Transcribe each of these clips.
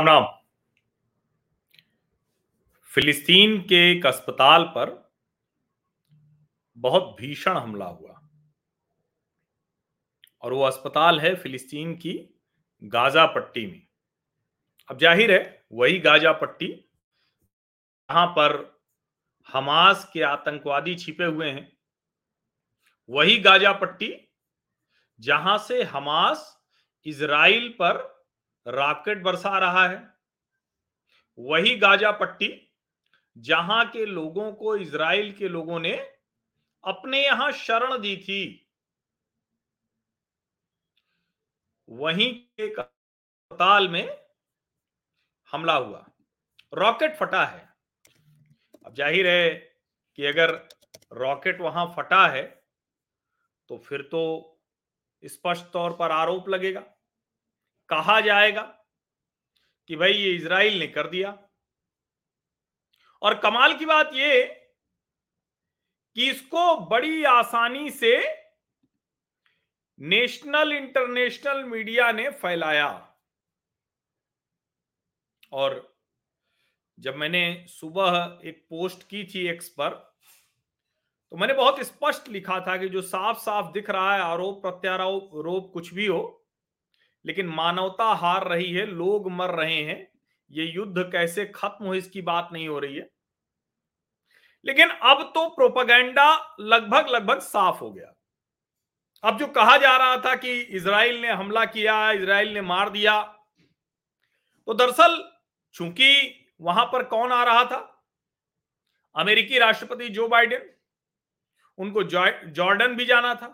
राम राम। फिलिस्तीन के एक अस्पताल पर बहुत भीषण हमला हुआ। और वो अस्पताल है फिलिस्तीन की गाजा पट्टी में। अब ज़ाहिर है, वही गाजा पट्टी जहाँ पर हमास के आतंकवादी छिपे हुए हैं, वही गाजा पट्टी जहाँ से हमास इसराइल पर रॉकेट बरसा रहा है। वही गाजा पट्टी जहाँ के लोगों को इसराइल के लोगों ने अपने यहाँ शरण दी थी। वहीं एक अस्पताल में हमला हुआ। रॉकेट फटा है। अब ज़ाहिर है कि अगर रॉकेट वहाँ फटा है तो फिर तो स्पष्ट तौर पर आरोप लगेगा। कहा जाएगा कि भाई ये इसराइल ने कर दिया। और कमाल की बात ये कि इसको बड़ी आसानी से नेशनल इंटरनेशनल मीडिया ने फैलाया। और जब मैंने सुबह एक पोस्ट की थी एक्स पर तो मैंने बहुत स्पष्ट लिखा था कि जो साफ़ साफ़ दिख रहा है, आरोप, प्रत्यारोप कुछ भी हो लेकिन मानवता हार रही है, लोग मर रहे हैं, ये युद्ध कैसे खत्म हो इसकी बात नहीं हो रही है। लेकिन अब तो प्रोपागेंडा लगभग लगभग साफ़ हो गया। अब जो कहा जा रहा था कि इसराइल ने हमला किया इसराइल ने मार दिया तो दरअसल चूँकि वहाँ पर कौन आ रहा था? अमेरिकी राष्ट्रपति जो बाइडेन, उनको जॉर्डन भी जाना था,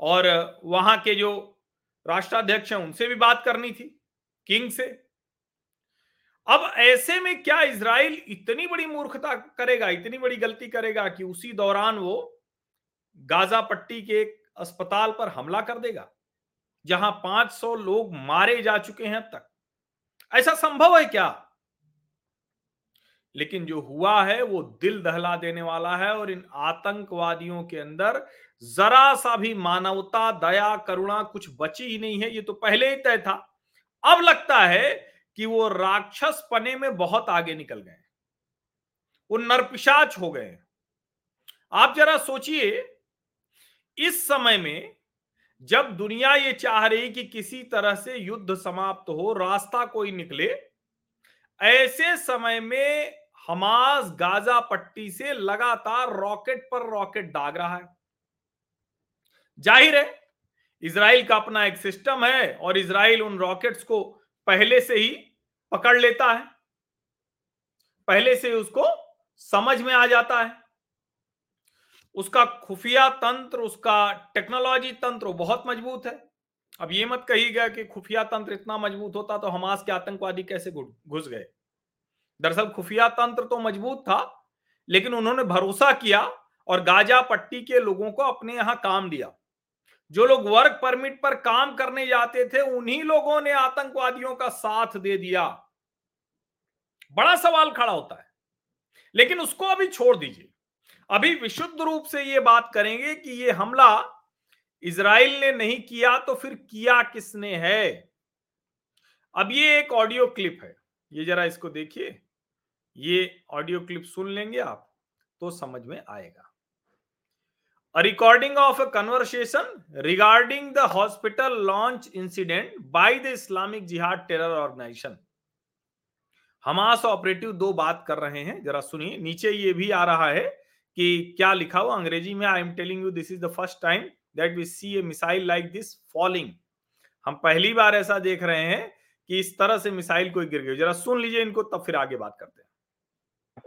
और वहाँ के जो राष्ट्राध्यक्ष हैं, उनसे भी बात करनी थी, किंग से। अब ऐसे में क्या इसराइल इतनी बड़ी मूर्खता करेगा, इतनी बड़ी गलती करेगा कि उसी दौरान वो गाजा पट्टी के एक अस्पताल पर हमला कर देगा, जहाँ 500 लोग मारे जा चुके हैं अब तक? ऐसा संभव है क्या? लेकिन जो हुआ है, वो दिल दहला देने वाला है और इन आतंकवादियों के अंदर जरा सा भी मानवता, दया, करुणा कुछ बची ही नहीं है। ये तो पहले ही तय था। अब लगता है कि वो राक्षस पने में बहुत आगे निकल गए। वो नरपिशाच हो गए। आप जरा सोचिए, इस समय में जब दुनिया ये चाह रही कि किसी तरह से युद्ध समाप्त हो, रास्ता कोई निकले, ऐसे समय में हमास गाजा पट्टी से लगातार रॉकेट पर रॉकेट दाग रहा है। ज़ाहिर है इसराइल का अपना एक सिस्टम है और इसराइल उन रॉकेट्स को पहले से ही पकड़ लेता है। पहले से उसको समझ में आ जाता है। उसका खुफिया तंत्र, उसका टेक्नोलॉजी तंत्र बहुत मज़बूत है। अब ये मत कहिएगा कि खुफिया तंत्र इतना मज़बूत होता तो हमास के आतंकवादी कैसे घुस गए। दरअसल खुफिया तंत्र तो मज़बूत था, लेकिन उन्होंने भरोसा किया और गाजा पट्टी के लोगों को अपने यहाँ काम दिया। जो लोग वर्क परमिट पर काम करने जाते थे, उन्हीं लोगों ने आतंकवादियों का साथ दे दिया। बड़ा सवाल खड़ा होता है, लेकिन उसको अभी छोड़ दीजिए। अभी विशुद्ध रूप से ये बात करेंगे कि ये हमला इसराइल ने नहीं किया तो फिर किया किसने है? अब ये एक ऑडियो क्लिप है, ये जरा इसको देखिए। ये ऑडियो क्लिप सुन लेंगे आप तो समझ में आएगा। A recording of a conversation regarding the hospital launch incident by the Islamic Jihad terror organization. Hamas operative दो बात कर रहे हैं, जरा सुनिए, नीचे ये भी आ रहा है कि क्या लिखा हुआ, अंग्रेज़ी में I am telling you this is the first time that we see a missile like this falling हम पहली बार ऐसा देख रहे हैं कि इस तरह से मिसाइल कोई गिर गई जरा सुन लीजिए इनको, तब फिर आगे बात करते हैं।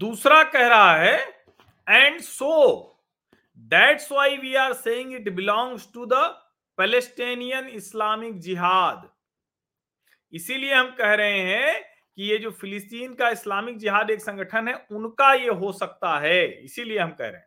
दूसरा कह रहा है and so that's why we are saying it belongs to the Palestinian Islamic Jihad इसीलिए हम कह रहे हैं कि ये जो फिलिस्तीन का इस्लामिक जिहाद एक संगठन है उनका ये हो सकता है इसीलिए हम कह रहे हैं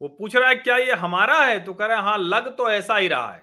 वो पूछ रहा है क्या ये हमारा है तो कह रहे हैं हाँ लग तो ऐसा ही रहा है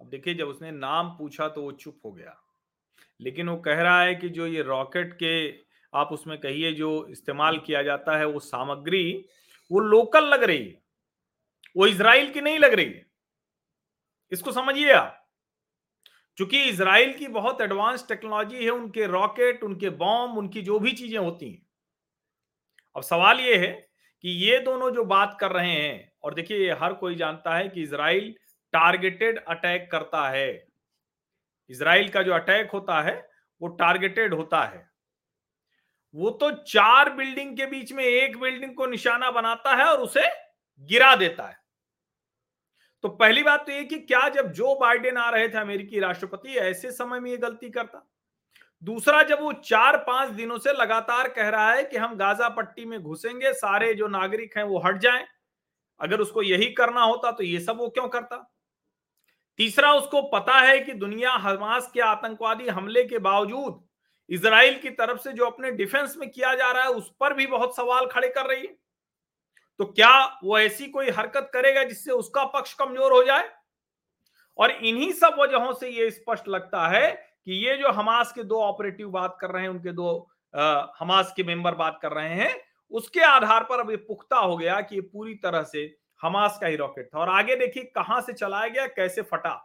अब देखिए जब उसने नाम पूछा तो वो चुप हो गया लेकिन वो कह रहा है कि जो ये रॉकेट के आप उसमें कहिए जो इस्तेमाल किया जाता है, वो सामग्री, वो लोकल लग रही है। वो इसराइल की नहीं लग रही है। इसको समझिए आप। चूँकि इसराइल की बहुत एडवांस टेक्नोलॉजी है, उनके रॉकेट उनके बॉम्ब उनकी जो भी चीज़ें होती हैं। अब सवाल ये है कि ये दोनों जो बात कर रहे हैं, और देखिए हर कोई जानता है कि इसराइल टारगेटेड अटैक करता है। इसराइल का जो अटैक होता है, वो टारगेटेड होता है। वो तो चार बिल्डिंग के बीच में एक बिल्डिंग को निशाना बनाता है और उसे गिरा देता है। तो पहली बात तो ये कि क्या जब जो बाइडेन आ रहे थे अमेरिकी राष्ट्रपति, ऐसे समय में ये गलती करता। दूसरा, जब वो चार पाँच दिनों से लगातार कह रहा है कि हम गाजा पट्टी में घुसेंगे, सारे जो नागरिक हैं वो हट जाएँ, अगर उसको यही करना होता तो ये सब वो क्यों करता? तीसरा, उसको पता है कि दुनिया, हमास के आतंकवादी हमले के बावजूद इसराइल की तरफ़ से जो अपने डिफेंस में किया जा रहा है उस पर भी बहुत सवाल खड़े कर रही है। तो क्या वो ऐसी कोई हरकत करेगा जिससे उसका पक्ष कमज़ोर हो जाए? और इन्हीं सब वजहों से ये स्पष्ट लगता है कि ये जो हमास के दो ऑपरेटिव बात कर रहे हैं उनके दो आ, हमास के मेंबर बात कर रहे हैं उसके आधार पर अब ये पुख्ता हो गया कि ये पूरी तरह से हमास का ही रॉकेट था। और आगे देखिए कहाँ से चलाया गया कैसे फटा?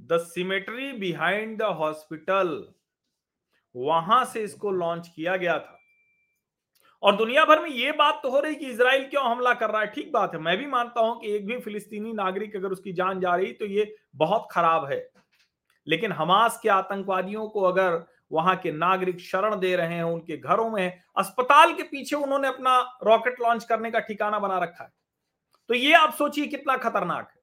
the cemetery behind the hospital वहां से इसको लॉन्च किया गया था और दुनिया भर में ये बात तो हो रही कि इसराइल क्यों हमला कर रहा है ठीक बात है मैं भी मानता हूं कि एक भी फिलिस्तीनी नागरिक अगर उसकी जान जा रही तो ये बहुत खराब है लेकिन हमास के आतंकवादियों को अगर वहां के नागरिक शरण दे रहे हैं उनके घरों में अस्पताल के पीछे उन्होंने अपना रॉकेट लॉन्च करने का ठिकाना बना रखा है तो ये आप सोचिए कितना खतरनाक है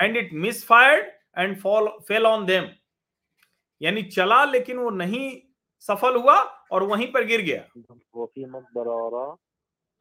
and it misfired and fall fell on them यानी चला लेकिन वो नहीं सफल हुआ और वहीं पर गिर गया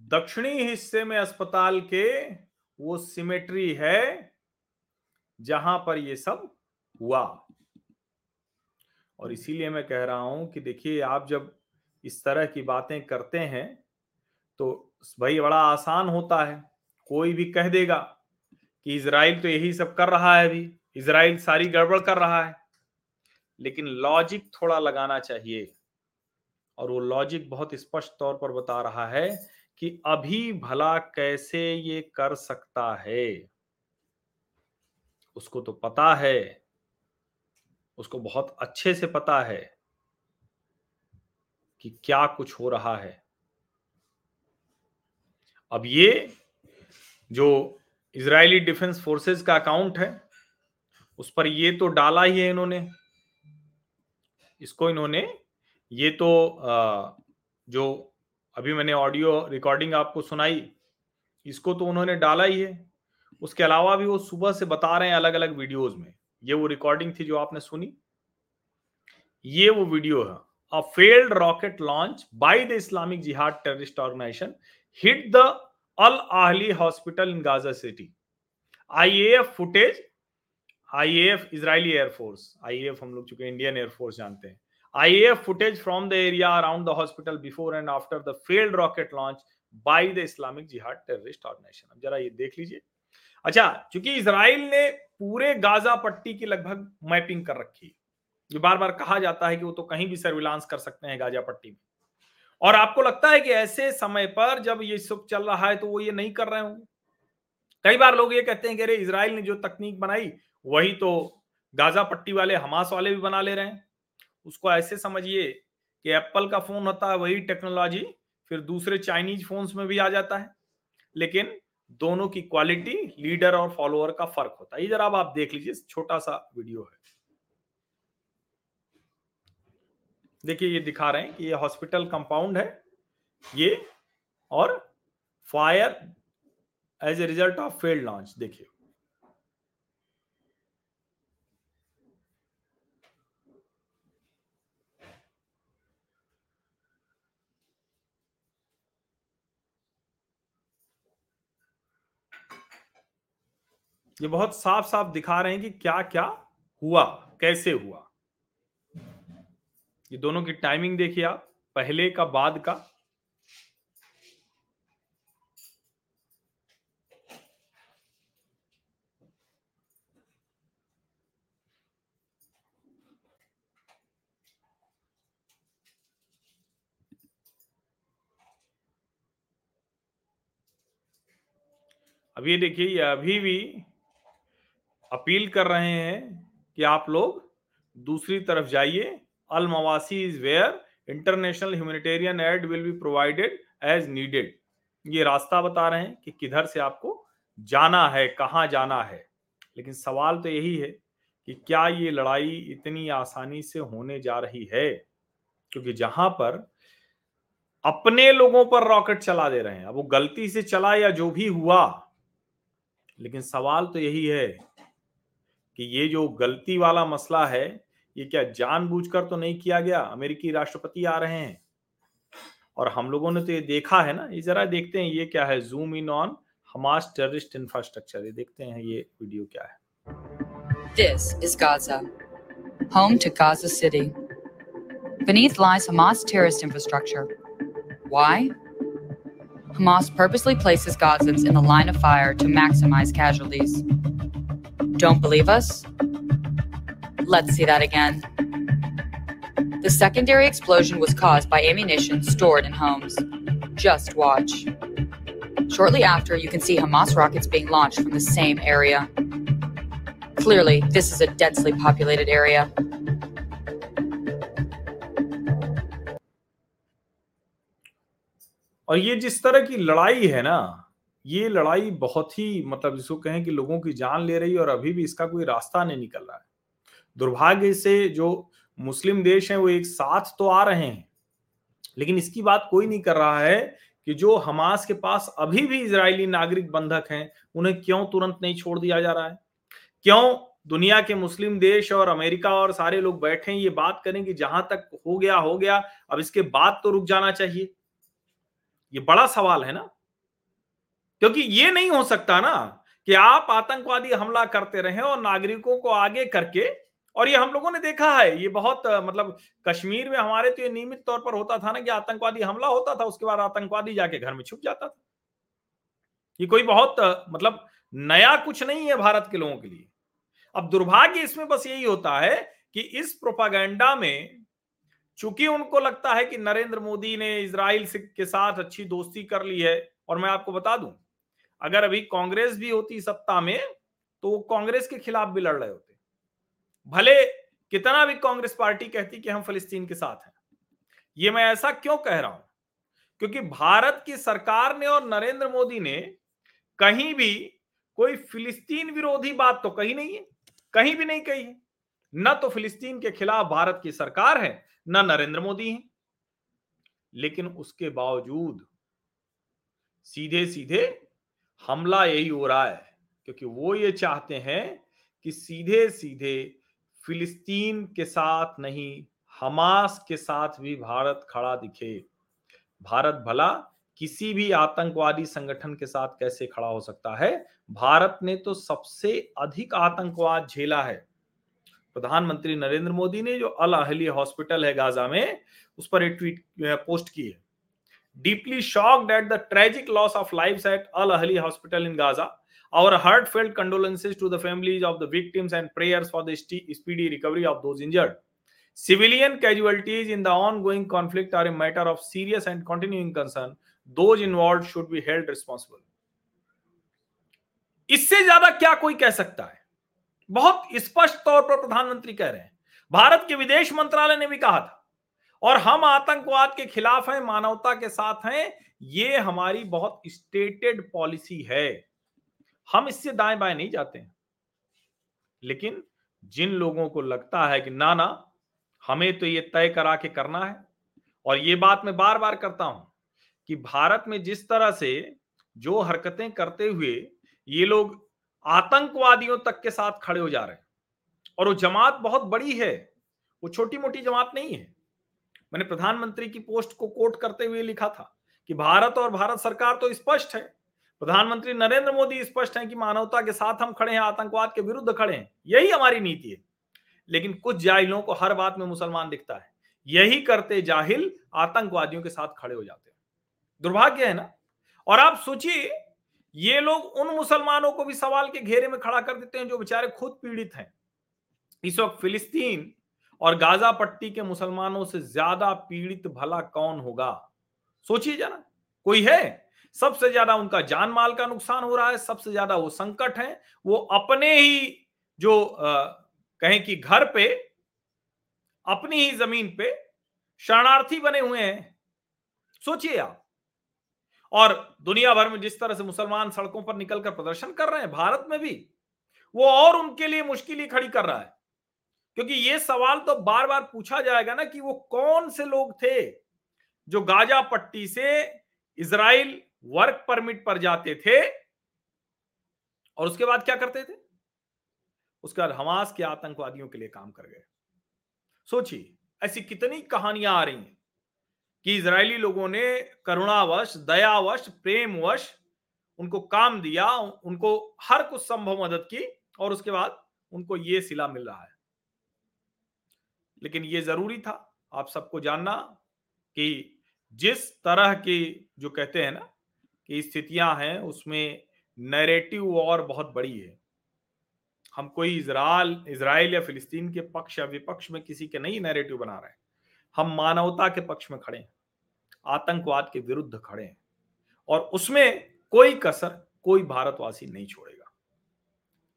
दक्षिणी हिस्से में अस्पताल के वो सिमेट्री है जहां पर ये सब हुआ और इसीलिए मैं कह रहा हूं कि देखिए आप जब इस तरह की बातें करते हैं तो भाई बड़ा आसान होता है। कोई भी कह देगा कि इसराइल तो यही सब कर रहा है अभी इसराइल सारी गड़बड़ कर रहा है। लेकिन लॉजिक थोड़ा लगाना चाहिए और वो लॉजिक बहुत स्पष्ट तौर पर बता रहा है कि अभी भला कैसे ये कर सकता है। उसको तो पता है, उसको बहुत अच्छे से पता है कि क्या कुछ हो रहा है। अब ये जो इजरायली डिफेंस फोर्सेस का अकाउंट है, उस पर ये तो डाला ही है इन्होंने। इसको इन्होंने, ये तो जो अभी मैंने ऑडियो रिकॉर्डिंग आपको सुनाई, इसको तो उन्होंने डाला ही है। उसके अलावा भी वो सुबह से बता रहे हैं अलग अलग वीडियोस में। ये वो रिकॉर्डिंग थी जो आपने सुनी? ये वो वीडियो है। A, failed rocket launch by the Islamic Jihad terrorist organisation hit the Al Ahli hospital in Gaza City IAF footage IAF Israeli air force IAF हम लोग चुके इंडियन एयरफोर्स जानते हैं। IAF footage from the area around the hospital before and after the failed rocket launch by the Islamic Jihad terrorist organization. अब जरा ये देख लीजिए। अच्छा चूँकि इसराइल ने पूरे गाजा पट्टी की लगभग मैपिंग कर रखी है। जो बार बार कहा जाता है कि वो तो कहीं भी सर्विलांस कर सकते हैं गाजा पट्टी में। और आपको लगता है कि ऐसे समय पर जब ये सब चल रहा है तो वो ये नहीं कर रहे होंगे कई बार लोग ये कहते हैं कि अरे इसराइल ने जो तकनीक बनाई, वही तो गाजा पट्टी वाले, हमास वाले भी बना ले रहे हैं। उसको ऐसे समझिए कि एप्पल का फ़ोन होता है, वही टेक्नोलॉजी, फिर दूसरे चाइनीज़ फोन्स में भी आ जाता है। लेकिन दोनों की क्वालिटी, लीडर और फॉलोअर का फ़र्क होता है। इधर आप देख लीजिए, छोटा सा वीडियो है। देखिए, ये दिखा रहे हैं कि ये हॉस्पिटल कंपाउंड है, ये और fire as a result of failed launch, देखिए। ये बहुत साफ़ साफ़ दिखा रहे हैं कि क्या क्या हुआ, कैसे हुआ। ये दोनों की टाइमिंग देखिए आप, पहले का, बाद का। अब ये देखिए, ये अभी भी अपील कर रहे हैं कि आप लोग दूसरी तरफ़ जाइए Mawasi is where international humanitarian aid will be provided as needed ये रास्ता बता रहे हैं कि किधर से आपको जाना है, कहाँ जाना है। लेकिन सवाल तो यही है कि क्या ये लड़ाई इतनी आसानी से होने जा रही है? क्योंकि जहाँ पर अपने लोगों पर रॉकेट चला दे रहे हैं, अब वो गलती से चला या जो भी हुआ। लेकिन सवाल तो यही है कि ये जो गलती वाला मसला है ये क्या जानबूझकर तो नहीं किया गया अमेरिकी राष्ट्रपति आ रहे हैं और हम लोगों ने तो ये देखा है ना ये जरा देखते हैं ये क्या है zoom in on Hamas terrorist infrastructure ये देखते हैं ये वीडियो क्या है This is Gaza, home to Gaza City. Beneath lies Hamas terrorist infrastructure. Why? Hamas purposely places Gazans in the line of fire to maximize casualties. Don't believe us? Let's see that again. The secondary explosion was caused by ammunition stored in homes. Just watch. Shortly after, you can see Hamas rockets being launched from the same area. Clearly, this is a densely populated area. और ये जिस तरह की लड़ाई है ना ये लड़ाई बहुत ही मतलब जिसको कहें कि लोगों की जान ले रही है और अभी भी इसका कोई रास्ता नहीं निकल रहा है दुर्भाग्य से जो मुस्लिम देश हैं, वो एक साथ तो आ रहे हैं। लेकिन इसकी बात कोई नहीं कर रहा है कि जो हमास के पास अभी भी इजरायली नागरिक बंधक हैं, उन्हें क्यों तुरंत नहीं छोड़ दिया जा रहा है? क्यों दुनिया के मुस्लिम देश और अमेरिका और सारे लोग बैठे ये बात करें कि जहाँ तक हो गया हो गया, अब इसके बाद तो रुक जाना चाहिए? ये बड़ा सवाल है ना? क्योंकि ये नहीं हो सकता ना कि आप आतंकवादी हमला करते रहे और नागरिकों को आगे करके और ये हम लोगों ने देखा है, ये बहुत मतलब कश्मीर में हमारे तो ये नियमित तौर पर होता था ना कि आतंकवादी हमला होता था, उसके बाद आतंकवादी जाके घर में छुप जाता था। ये कोई बहुत मतलब नया कुछ नहीं है भारत के लोगों के लिए। अब दुर्भाग्य इसमें बस यही होता है कि इस प्रोपागेंडा में चूँकि उनको लगता है कि नरेंद्र मोदी ने इसराइल के साथ अच्छी दोस्ती कर ली है, और मैं आपको बता दूँ, अगर अभी कांग्रेस भी होती सत्ता में तो वो कांग्रेस के खिलाफ भी लड़ रहे होते। भले कितना भी कांग्रेस पार्टी कहती कि हम फलस्तीन के साथ हैं, ये मैं ऐसा क्यों कह रहा हूँ? क्योंकि भारत की सरकार ने और नरेंद्र मोदी ने कहीं भी कोई फिलिस्तीन विरोधी बात तो कही नहीं है, कहीं भी नहीं कही है। न तो फिलिस्तीन के खिलाफ भारत की सरकार है, न नरेंद्र मोदी है। लेकिन उसके बावजूद सीधे सीधे हमला यही हो रहा है, क्योंकि वो ये चाहते हैं कि सीधे सीधे फिलिस्तीन के साथ नहीं, हमास के साथ भी भारत खड़ा दिखे। भारत भला किसी भी आतंकवादी संगठन के साथ कैसे खड़ा हो सकता है? भारत ने तो सबसे अधिक आतंकवाद झेला है। प्रधानमंत्री नरेंद्र मोदी ने जो अल अहली हॉस्पिटल है गाजा में, उस पर एक ट्वीट पोस्ट की है। Deeply shocked at the tragic loss of life at Al Ahli hospital in Gaza. Our heartfelt condolences to the families of the victims and prayers for the speedy recovery of those injured civilian casualties in the ongoing conflict are a matter of serious and continuing concern those involved should be held responsible इससे ज़्यादा क्या कोई कह सकता है बहुत स्पष्ट तौर पर प्रधानमंत्री कह रहे हैं भारत के विदेश मंत्रालय ने भी कहा था और हम आतंकवाद के खिलाफ हैं मानवता के साथ हैं ये हमारी बहुत स्टेटेड पॉलिसी है हम इससे दाएँ बाएँ नहीं जाते हैं। लेकिन जिन लोगों को लगता है कि ना ना, हमें तो ये तय करा के करना है। और ये बात मैं बार बार करता हूँ कि भारत में जिस तरह से जो हरकतें करते हुए ये लोग आतंकवादियों तक के साथ खड़े हो जा रहे हैं और वो जमात बहुत बड़ी है, वो छोटी मोटी जमात नहीं है। मैंने प्रधानमंत्री की पोस्ट को कोट करते हुए लिखा था कि भारत और भारत सरकार तो स्पष्ट है प्रधानमंत्री नरेंद्र मोदी स्पष्ट है कि मानवता के साथ हम खड़े हैं, आतंकवाद के विरुद्ध खड़े हैं। यही हमारी नीति है। लेकिन कुछ जाहिलों को हर बात में मुसलमान दिखता है। यही करते जाहिल आतंकवादियों के साथ खड़े हो जाते हैं। दुर्भाग्य है ना? और आप सोचिए, ये लोग उन मुसलमानों को भी सवाल के घेरे में खड़ा कर देते हैं जो बेचारे खुद पीड़ित हैं। इस वक्त फिलिस्तीन और गाजा पट्टी के मुसलमानों से ज़्यादा पीड़ित भला कौन होगा? सोचिए जरा। कोई है? सबसे ज़्यादा उनका जान माल का नुकसान हो रहा है सबसे ज़्यादा वो संकट है। वो अपने ही जो आ, कहें कि घर पे अपनी ही ज़मीन पे शरणार्थी बने हुए हैं। सोचिए आप। और दुनिया भर में जिस तरह से मुसलमान सड़कों पर निकलकर प्रदर्शन कर रहे हैं भारत में भी वो और उनके लिए मुश्किल ही खड़ी कर रहा है। क्योंकि ये सवाल तो बार बार पूछा जाएगा ना कि वो कौन से लोग थे जो गाजा पट्टी से इसराइल वर्क परमिट पर जाते थे और उसके बाद क्या करते थे? उसके बाद हमास के आतंकवादियों के लिए काम कर गए। सोचिए, ऐसी कितनी कहानियाँ आ रही हैं कि इजरायली लोगों ने करुणावश, दयावश, प्रेमवश उनको काम दिया, उनको हर कुछ संभव मदद की और उसके बाद उनको ये सिला मिल रहा है। लेकिन ये ज़रूरी था, आप सबको जानना कि जिस तरह की जो कहते हैं ना कि स्थितियाँ हैं, उसमें नैरेटिव और बहुत बड़ी है। हम कोई इसराइल इसराइल या फिलिस्तीन के पक्ष या विपक्ष में किसी के नहीं नैरेटिव बना रहे हैं। हम मानवता के पक्ष में खड़े हैं, आतंकवाद के विरुद्ध खड़े हैं और उसमें कोई कसर कोई भारतवासी नहीं छोड़ेगा।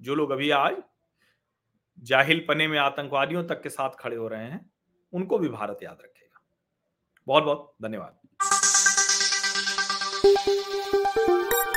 जो लोग अभी आज जाहिल पने में आतंकवादियों तक के साथ खड़े हो रहे हैं, उनको भी भारत याद रखेगा। बहुत बहुत धन्यवाद। Música